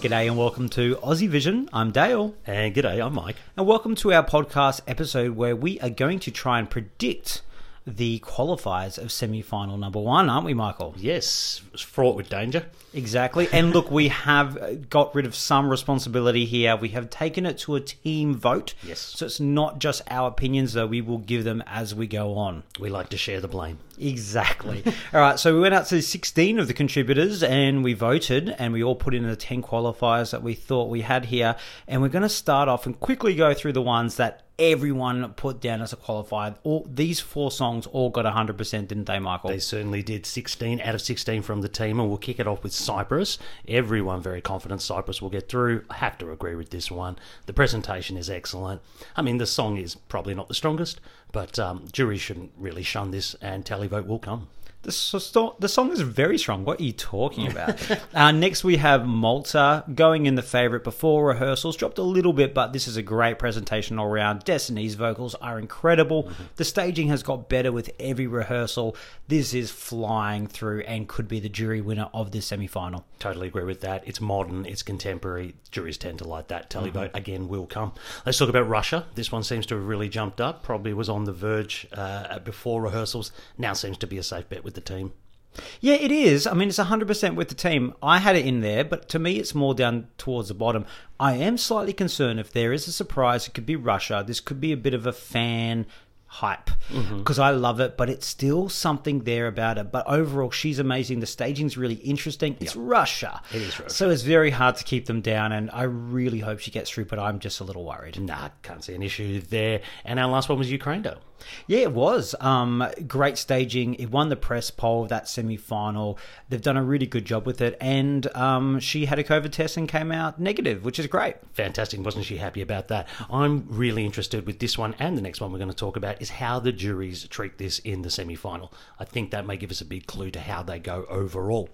G'day and welcome to Aussie Vision. I'm Dale. And g'day, I'm Mike. And welcome to our podcast episode where we are going to try and predict the qualifiers of semi final number one, aren't we, Michael? Yes, it's fraught with danger. Exactly. And look, we have got rid of some responsibility here. We have taken it to a team vote. Yes. So it's not just our opinions, though. We will give them as we go on. We like to share the blame. Exactly. all right. So we went out to 16 of the contributors and we voted and we all put in the 10 qualifiers that we thought we had here. And we're going to start off and quickly go through the ones that everyone put down as a qualifier. All these four songs all got 100%, didn't they, Michael? They certainly did. 16 out of 16 from the team, and we'll kick it off with Cyprus. Everyone very confident Cyprus will get through. I have to agree with this one. The presentation is excellent. I mean, the song is probably not the strongest, but um, juries shouldn't really shun this, and televote will come. The, so, the song is very strong. What are you talking about? uh, next, we have Malta going in the favourite before rehearsals. Dropped a little bit, but this is a great presentation all around. Destiny's vocals are incredible. Mm-hmm. The staging has got better with every rehearsal. This is flying through and could be the jury winner of this semi final. Totally agree with that. It's modern, it's contemporary. Juries tend to like that. Televote, mm-hmm. again, will come. Let's talk about Russia. This one seems to have really jumped up. Probably was on the verge uh, before rehearsals. Now seems to be a safe bet with the team. Yeah, it is. I mean, it's 100% with the team. I had it in there, but to me, it's more down towards the bottom. I am slightly concerned if there is a surprise, it could be Russia. This could be a bit of a fan hype because mm-hmm. I love it, but it's still something there about it. But overall, she's amazing. The staging's really interesting. It's yep. Russia. It is Russia. So it's very hard to keep them down, and I really hope she gets through, but I'm just a little worried. Nah, can't see an issue there. And our last one was Ukraine, though. Yeah, it was. Um, great staging. It won the press poll of that semi final. They've done a really good job with it. And um, she had a COVID test and came out negative, which is great. Fantastic. Wasn't she happy about that? I'm really interested with this one and the next one we're going to talk about is how the juries treat this in the semi final. I think that may give us a big clue to how they go overall.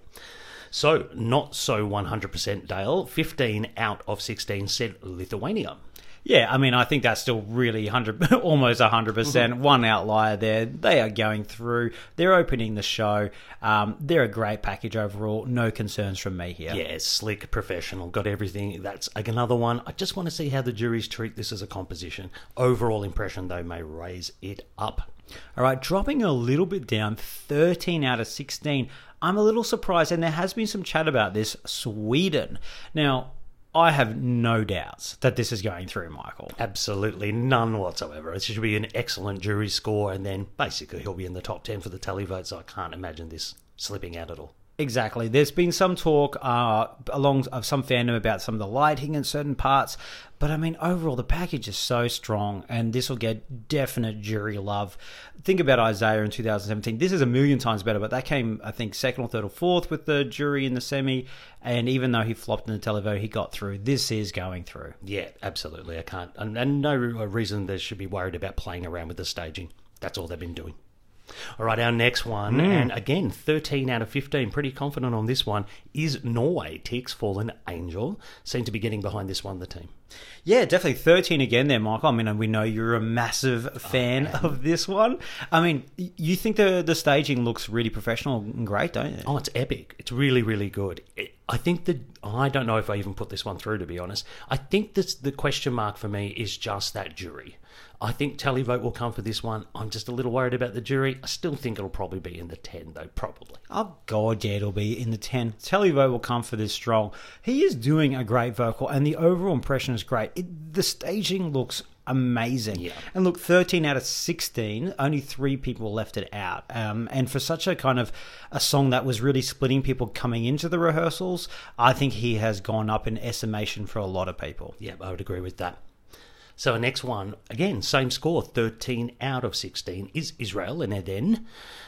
So, not so 100% Dale. 15 out of 16 said Lithuania. Yeah, I mean, I think that's still really hundred, almost hundred percent. Mm-hmm. One outlier there. They are going through. They're opening the show. Um, they're a great package overall. No concerns from me here. Yeah, slick, professional, got everything. That's like another one. I just want to see how the juries treat this as a composition. Overall impression, though, may raise it up. All right, dropping a little bit down, 13 out of 16. I'm a little surprised, and there has been some chat about this. Sweden. Now, I have no doubts that this is going through, Michael. Absolutely none whatsoever. It should be an excellent jury score, and then basically he'll be in the top 10 for the televote, so I can't imagine this slipping out at all. Exactly. There's been some talk uh, along of some fandom about some of the lighting in certain parts, but I mean, overall, the package is so strong, and this will get definite jury love. Think about Isaiah in 2017. This is a million times better, but that came, I think, second or third or fourth with the jury in the semi. And even though he flopped in the televote, he got through. This is going through. Yeah, absolutely. I can't, and, and no reason they should be worried about playing around with the staging. That's all they've been doing. All right, our next one, mm. and again, 13 out of 15, pretty confident on this one, is Norway. Tix Fallen Angel seem to be getting behind this one, the team. Yeah, definitely 13 again there, Michael. I mean, we know you're a massive fan oh, of this one. I mean, you think the the staging looks really professional and great, don't you? Oh, it's epic. It's really, really good. It, I think that I don't know if I even put this one through, to be honest. I think this, the question mark for me is just that jury. I think televote will come for this one. I'm just a little worried about the jury. I still think it'll probably be in the 10, though, probably. Oh, God, yeah, it'll be in the 10. Televote will come for this strong. He is doing a great vocal, and the overall impression is great. It, the staging looks amazing. Yeah. And look, 13 out of 16, only three people left it out. Um, and for such a kind of a song that was really splitting people coming into the rehearsals, I think he has gone up in estimation for a lot of people. Yeah, I would agree with that. So next one, again, same score, 13 out of 16, is Israel and Eden.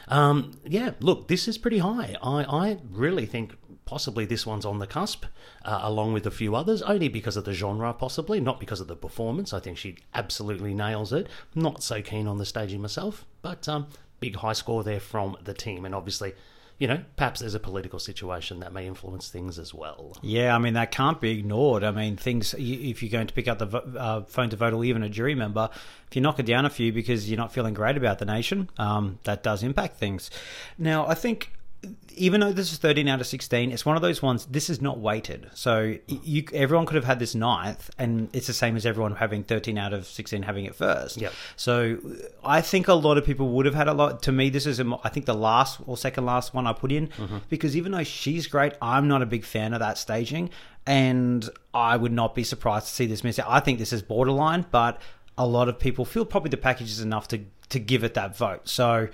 Um, yeah, look, this is pretty high. I, I really think possibly this one's on the cusp, uh, along with a few others, only because of the genre, possibly, not because of the performance. I think she absolutely nails it. Not so keen on the staging myself, but um, big high score there from the team, and obviously you know, perhaps there's a political situation that may influence things as well. Yeah, I mean, that can't be ignored. I mean, things, if you're going to pick up the uh, phone to vote or even a jury member, if you knock it down a few because you're not feeling great about the nation, um, that does impact things. Now, I think even though this is 13 out of 16, it's one of those ones, this is not weighted. So you, everyone could have had this ninth, and it's the same as everyone having 13 out of 16 having it first. Yep. So I think a lot of people would have had a lot. To me, this is, I think, the last or second last one I put in, mm-hmm. because even though she's great, I'm not a big fan of that staging, and I would not be surprised to see this miss. I think this is borderline, but a lot of people feel probably the package is enough to, to give it that vote. So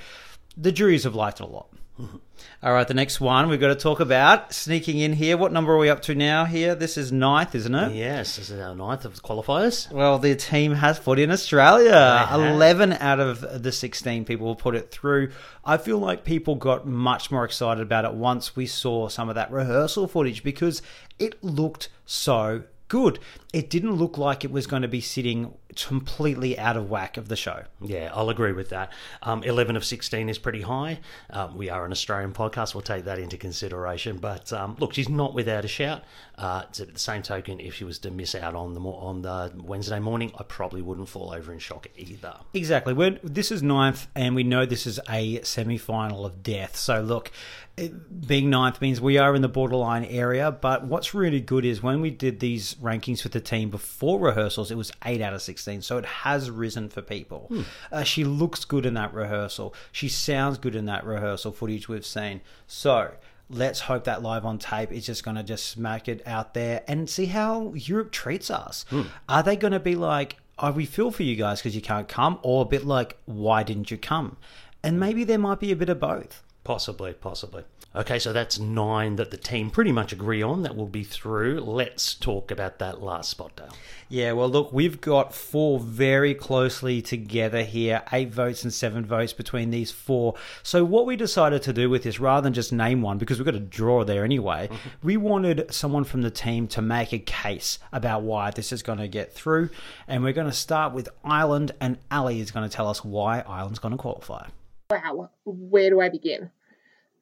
the juries have liked it a lot. All right, the next one we've got to talk about sneaking in here. What number are we up to now? Here, this is ninth, isn't it? Yes, this is our ninth of the qualifiers. Well, the team has put in Australia. have. 11 out of the 16 people put it through. I feel like people got much more excited about it once we saw some of that rehearsal footage because it looked so good. It didn't look like it was going to be sitting completely out of whack of the show. Yeah, I'll agree with that. Um, 11 of 16 is pretty high. Um, we are an Australian podcast. We'll take that into consideration. But um, look, she's not without a shout. Uh, at the same token, if she was to miss out on the on the Wednesday morning, I probably wouldn't fall over in shock either. Exactly. We're, this is ninth, and we know this is a semi final of death. So, look, it, being ninth means we are in the borderline area. But what's really good is when we did these rankings with the team before rehearsals, it was 8 out of 16. So, it has risen for people. Hmm. Uh, she looks good in that rehearsal. She sounds good in that rehearsal footage we've seen. So, let's hope that live on tape is just going to just smack it out there and see how Europe treats us. Hmm. Are they going to be like, oh, we feel for you guys because you can't come, or a bit like, why didn't you come? And hmm. maybe there might be a bit of both. Possibly, possibly. Okay, so that's nine that the team pretty much agree on that will be through. Let's talk about that last spot, Dale. Yeah, well, look, we've got four very closely together here eight votes and seven votes between these four. So, what we decided to do with this, rather than just name one, because we've got a draw there anyway, mm-hmm. we wanted someone from the team to make a case about why this is going to get through. And we're going to start with Ireland, and Ali is going to tell us why Ireland's going to qualify. Wow, where do I begin?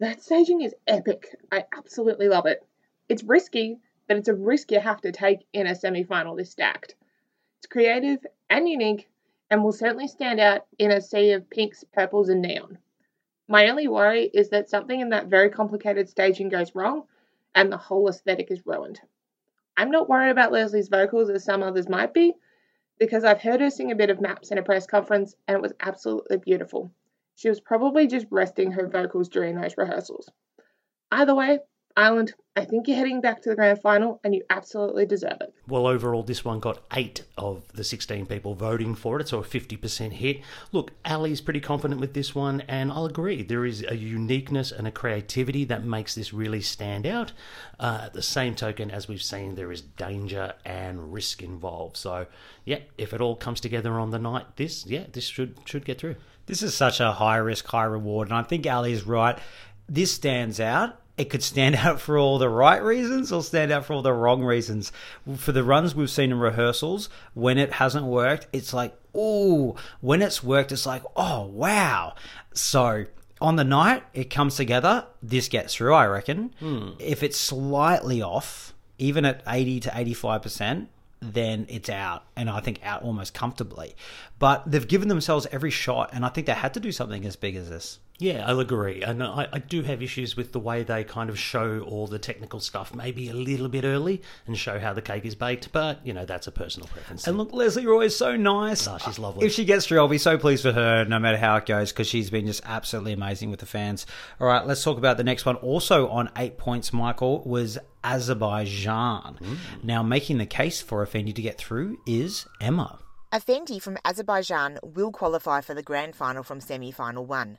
That staging is epic. I absolutely love it. It's risky, but it's a risk you have to take in a semi final this stacked. It's creative and unique, and will certainly stand out in a sea of pinks, purples, and neon. My only worry is that something in that very complicated staging goes wrong, and the whole aesthetic is ruined. I'm not worried about Lesley's vocals as some others might be, because I've heard her sing a bit of maps in a press conference, and it was absolutely beautiful. She was probably just resting her vocals during those rehearsals. Either way, Ireland, I think you're heading back to the grand final and you absolutely deserve it. Well, overall, this one got eight of the 16 people voting for it, so a 50% hit. Look, Ali's pretty confident with this one, and I'll agree. There is a uniqueness and a creativity that makes this really stand out. Uh, at the same token, as we've seen, there is danger and risk involved. So, yeah, if it all comes together on the night, this, yeah, this should should get through. This is such a high risk, high reward. And I think Ali is right. This stands out. It could stand out for all the right reasons or stand out for all the wrong reasons. For the runs we've seen in rehearsals, when it hasn't worked, it's like, oh, when it's worked, it's like, oh, wow. So on the night, it comes together. This gets through, I reckon. Hmm. If it's slightly off, even at 80 to 85%, then it's out, and I think out almost comfortably. But they've given themselves every shot, and I think they had to do something as big as this. Yeah, I'll agree. And I, I do have issues with the way they kind of show all the technical stuff maybe a little bit early and show how the cake is baked, but, you know, that's a personal preference. And look, Lesley Roy is so nice. Oh, she's lovely. If she gets through, I'll be so pleased for her, no matter how it goes, because she's been just absolutely amazing with the fans. All right, let's talk about the next one. Also on eight points, Michael, was Azerbaijan. Mm. Now, making the case for Efendi to get through is Emma. Efendi from Azerbaijan will qualify for the grand final from semi final one.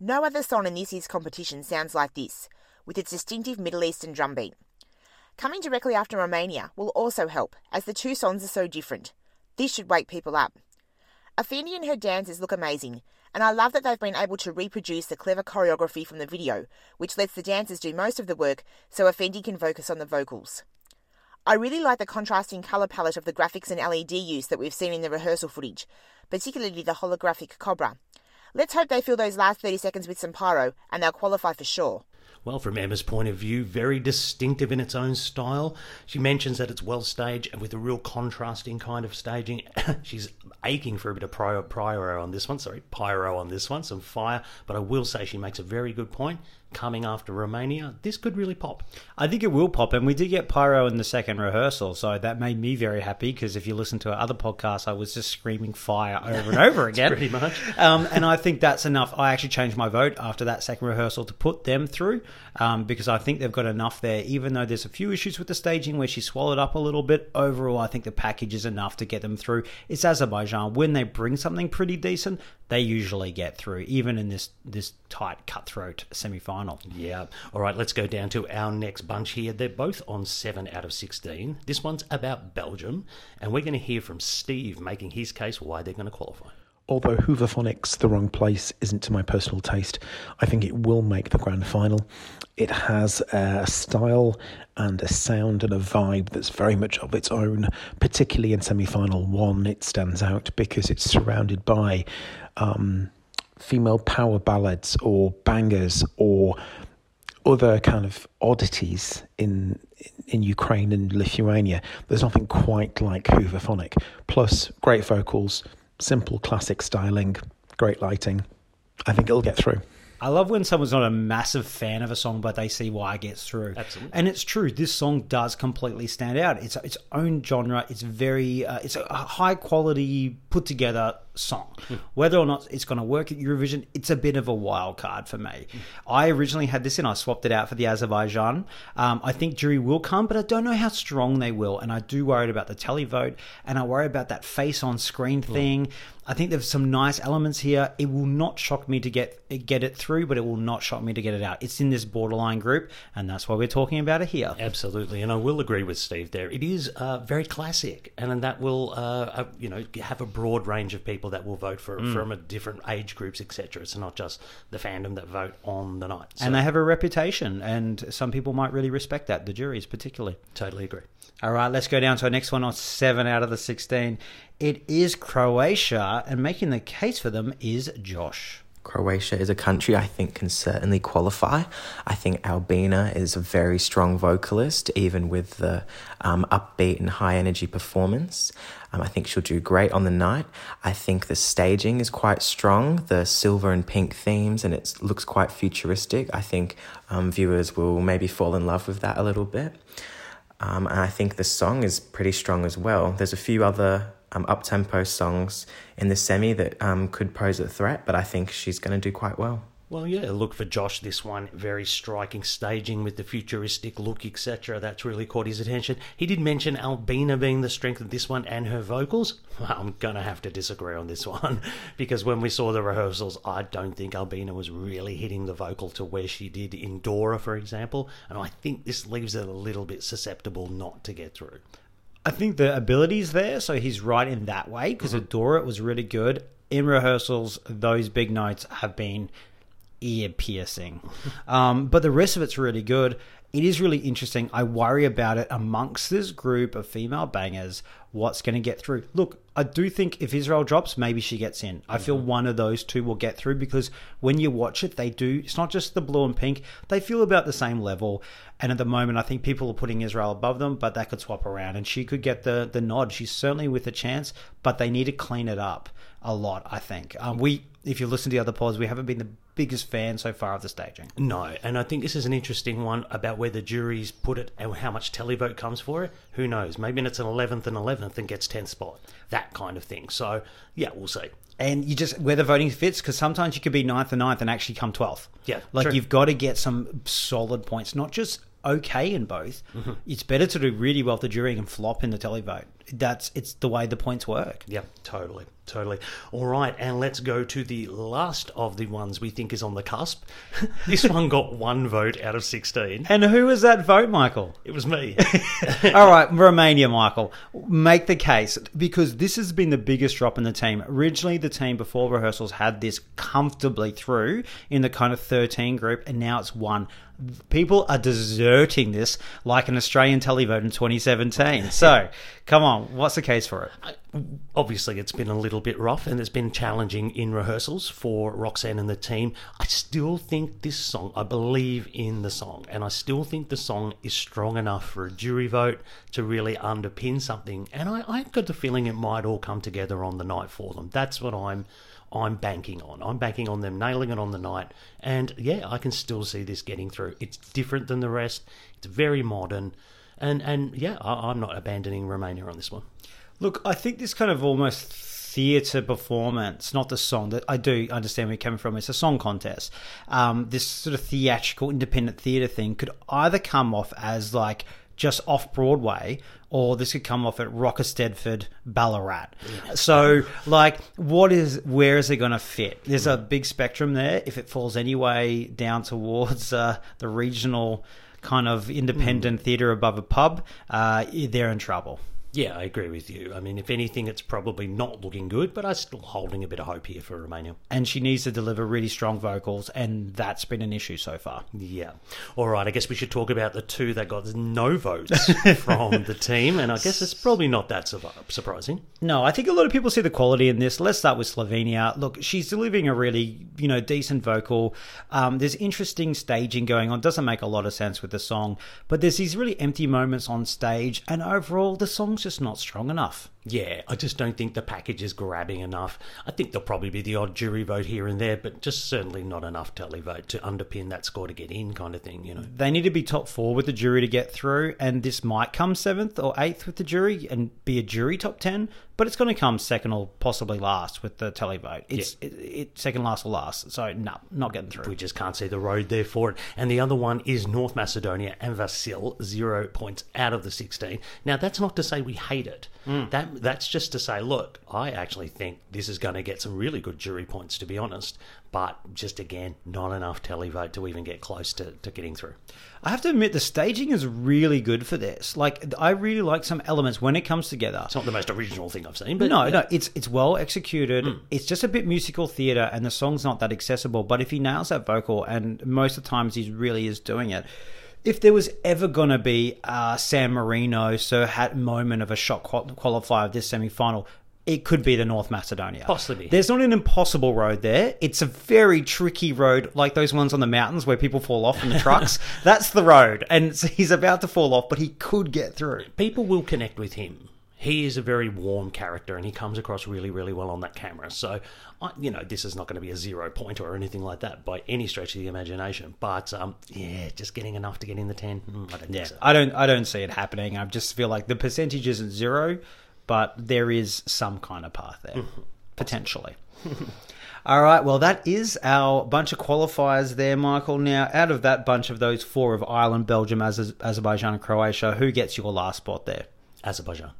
No other song in this year's competition sounds like this, with its distinctive Middle Eastern drum beat. Coming directly after Romania will also help, as the two songs are so different. This should wake people up. Efendi and her dancers look amazing, and I love that they've been able to reproduce the clever choreography from the video, which lets the dancers do most of the work so Efendi can focus on the vocals. I really like the contrasting colour palette of the graphics and LED use that we've seen in the rehearsal footage, particularly the holographic Cobra. Let's hope they fill those last 30 seconds with some pyro and they'll qualify for sure. Well, from Emma's point of view, very distinctive in its own style. She mentions that it's well staged and with a real contrasting kind of staging. She's aching for a bit of pyro, pyro on this one. Sorry, pyro on this one, some fire. But I will say she makes a very good point. Coming after Romania, this could really pop. I think it will pop, and we did get pyro in the second rehearsal, so that made me very happy because if you listen to our other podcasts, I was just screaming fire over and over again. Pretty much. Um, and I think that's enough. I actually changed my vote after that second rehearsal to put them through um, because I think they've got enough there. Even though there's a few issues with the staging where she swallowed up a little bit, overall, I think the package is enough to get them through. It's Azerbaijan. When they bring something pretty decent, they usually get through, even in this this tight cutthroat semi final. Yeah. All right, let's go down to our next bunch here. They're both on 7 out of 16. This one's about Belgium, and we're going to hear from Steve making his case why they're going to qualify. Although Hooverphonic's, The Wrong Place, isn't to my personal taste, I think it will make the grand final. It has a style and a sound and a vibe that's very much of its own, particularly in semi final one. It stands out because it's surrounded by um, female power ballads or bangers or other kind of oddities in in Ukraine and Lithuania. There's nothing quite like Hooverphonic. Plus, great vocals, simple classic styling, great lighting. I think it'll get through. I love when someone's not a massive fan of a song, but they see why it gets through. Absolutely. and it's true. This song does completely stand out. It's its own genre. It's very, uh, it's a high quality, put together song. Whether or not it's going to work at Eurovision, it's a bit of a wild card for me. I originally had this in. I swapped it out for the Azerbaijan. Um, I think jury will come, but I don't know how strong they will. And I do worry about the televote, and I worry about that face on screen thing. I think there's some nice elements here. It will not shock me to get get it through, but it will not shock me to get it out. It's in this borderline group, and that's why we're talking about it here. Absolutely, and I will agree with Steve there. It is uh, very classic, and that will, uh, uh, you know, have a broad range of people that will vote for it from a different age groups, etc. It's not just the fandom that vote on the night. So, And they have a reputation, and some people might really respect that, the juries particularly. totally agree. All right, let's go down to our next one on seven out of the 16. It is Croatia, and making the case for them is Josh. Croatia is a country I think can certainly qualify. I think Albina is a very strong vocalist, even with the um, upbeat and high energy performance. Um, I think she'll do great on the night. I think the staging is quite strong, the silver and pink themes, and it looks quite futuristic. I think um, viewers will maybe fall in love with that a little bit. Um, and I think the song is pretty strong as well. There's a few other um, up tempo songs in the semi that um, could pose a threat, but I think she's going to do quite well. Well, yeah, look for Josh. This one very striking staging with the futuristic look, etc. That's really caught his attention. He did mention Albina being the strength of this one and her vocals. Well, I'm gonna have to disagree on this one because when we saw the rehearsals, I don't think Albina was really hitting the vocal to where she did in Dora, for example, and I think this leaves it a little bit susceptible not to get through. I think the ability's there, so he's right in that way because at Dora was really good. In rehearsals, those big notes have been ear piercing. um, but the rest of it's really good. It is really interesting. I worry about it amongst this group of female bangers. What's going to get through? Look, I do think if Israel drops, maybe she gets in. I feel one of those two will get through because when you watch it, they do. It's not just the blue and pink; they feel about the same level. And at the moment, I think people are putting Israel above them, but that could swap around, and she could get the the nod. She's certainly with a chance, but they need to clean it up a lot. I think um, we, if you listen to the other pods, we haven't been the biggest fan so far of the staging. No, and I think this is an interesting one about where the juries put it and how much televote comes for it. Who knows? Maybe it's an 11th and 11th and gets 10th spot. That kind of thing. So, yeah, we'll see. and you just where the voting fits because sometimes you could be ninth and ninth and actually come 12th Yeah, like true. you've got to get some solid points not just okay in both mm-hmm. it's better to do really well at the jury and flop in the televote that's it's the way the points work Yeah, totally, totally. All right, and let's go to the last of the ones we think is on the cusp. this one got one vote out of 16. and who was that vote michael It was me. All right, Romania, Michael, make the case because this has been the biggest drop in the team. Originally, the team before rehearsals had this comfortably through in the kind of 13 group, and now it's one. People are deserting this like an Australian televote in 2017. So, come on, what's the case for it? Obviously, it's been a little bit rough and it's been challenging in rehearsals for Roxen and the team. I still think this song, I believe in the song, and I still think the song is strong enough for a jury vote to really underpin something. And I, I got the feeling it might all come together on the night for them. That's what I'm I'm banking on. I'm banking on them nailing it on the night. And yeah, I can still see this getting through. It's different than the rest, it's very modern. And, and yeah, I, I'm not abandoning Romania on this one. Look, I think this kind of almost theatre performance, not the song. That I do understand where you're coming from. It's a song contest. Um, this sort of theatrical, independent theatre thing could either come off as like just off Broadway, or this could come off at Rocker Stedford, Ballarat. So, like, what is where is it going to fit? There's a big spectrum there. If it falls anyway down towards uh, the regional kind of independent theatre above a pub, uh, they're in trouble. Yeah, I agree with you. I mean, if anything, it's probably not looking good, but I'm still holding a bit of hope here for Romania. And she needs to deliver really strong vocals, and that's been an issue so far. Yeah. All right, I guess we should talk about the two that got no votes from the team, and I guess it's probably not that surprising. No, I think a lot of people see the quality in this. Let's start with Slovenia. Look, she's delivering a really, you know, decent vocal. Um, there's interesting staging going on. Doesn't make a lot of sense with the song, but there's these really empty moments on stage, and overall, the song's just not strong enough. Yeah, I just don't think the package is grabbing enough. I think there'll probably be the odd jury vote here and there, but just certainly not enough televote to underpin that score to get in, kind of thing, you know. They need to be top four with the jury to get through, and this might come seventh or eighth with the jury and be a jury top ten, but it's going to come second or possibly last with the televote. It's it, it second last or last, so no, not getting through. We just can't see the road there for it. And the other one is North Macedonia and Vasil, zero points out of the 16. Now, that's not to say we hate it. Hmm. That That's just to say, look, I actually think this is going to get some really good jury points, to be honest. But just again, not enough televote to even get close to, to getting through. I have to admit, the staging is really good for this. Like, I really like some elements when it comes together. It's not the most original thing I've seen, but no, no, it's it's well executed. Hmm. It's just a bit musical theatre, and the song's not that accessible. But if he nails that vocal, and most of the times he really is doing it. If there was ever going to be a San Marino Serhat moment of a shot qual- qualifier of this semi final, it could be the North Macedonia. Possibly. There's not an impossible road there. It's a very tricky road, like those ones on the mountains where people fall off from the trucks. That's the road. And so he's about to fall off, but he could get through. people will connect with him. He is a very warm character, and he comes across really, really well on that camera. So, I, you know, this is not going to be a zero pointer or anything like that by any stretch of the imagination. But um, yeah, just getting enough to get in the ten. mm, I don't think so. I don't I don't see it happening. I just feel like the percentage isn't zero, but there is some kind of path there. potentially. All right, well that is our bunch of qualifiers there, Michael. Now, out of that bunch of those four of Ireland, Belgium, Azer- Azerbaijan, and Croatia, who gets your last spot there? Azerbaijan,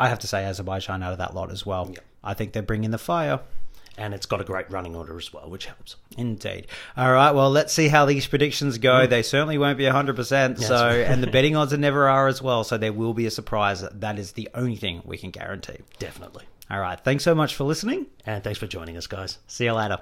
I have to say Azerbaijan out of that lot as well. I think they're bringing the fire. and it's got a great running order as well, which helps. Indeed. All right. Well, let's see how these predictions go. Mm. They certainly won't be 100%. So, and the betting odds are never are as well. So there will be a surprise. That is the only thing we can guarantee. Definitely. All right. Thanks so much for listening. And thanks for joining us, guys. See you later.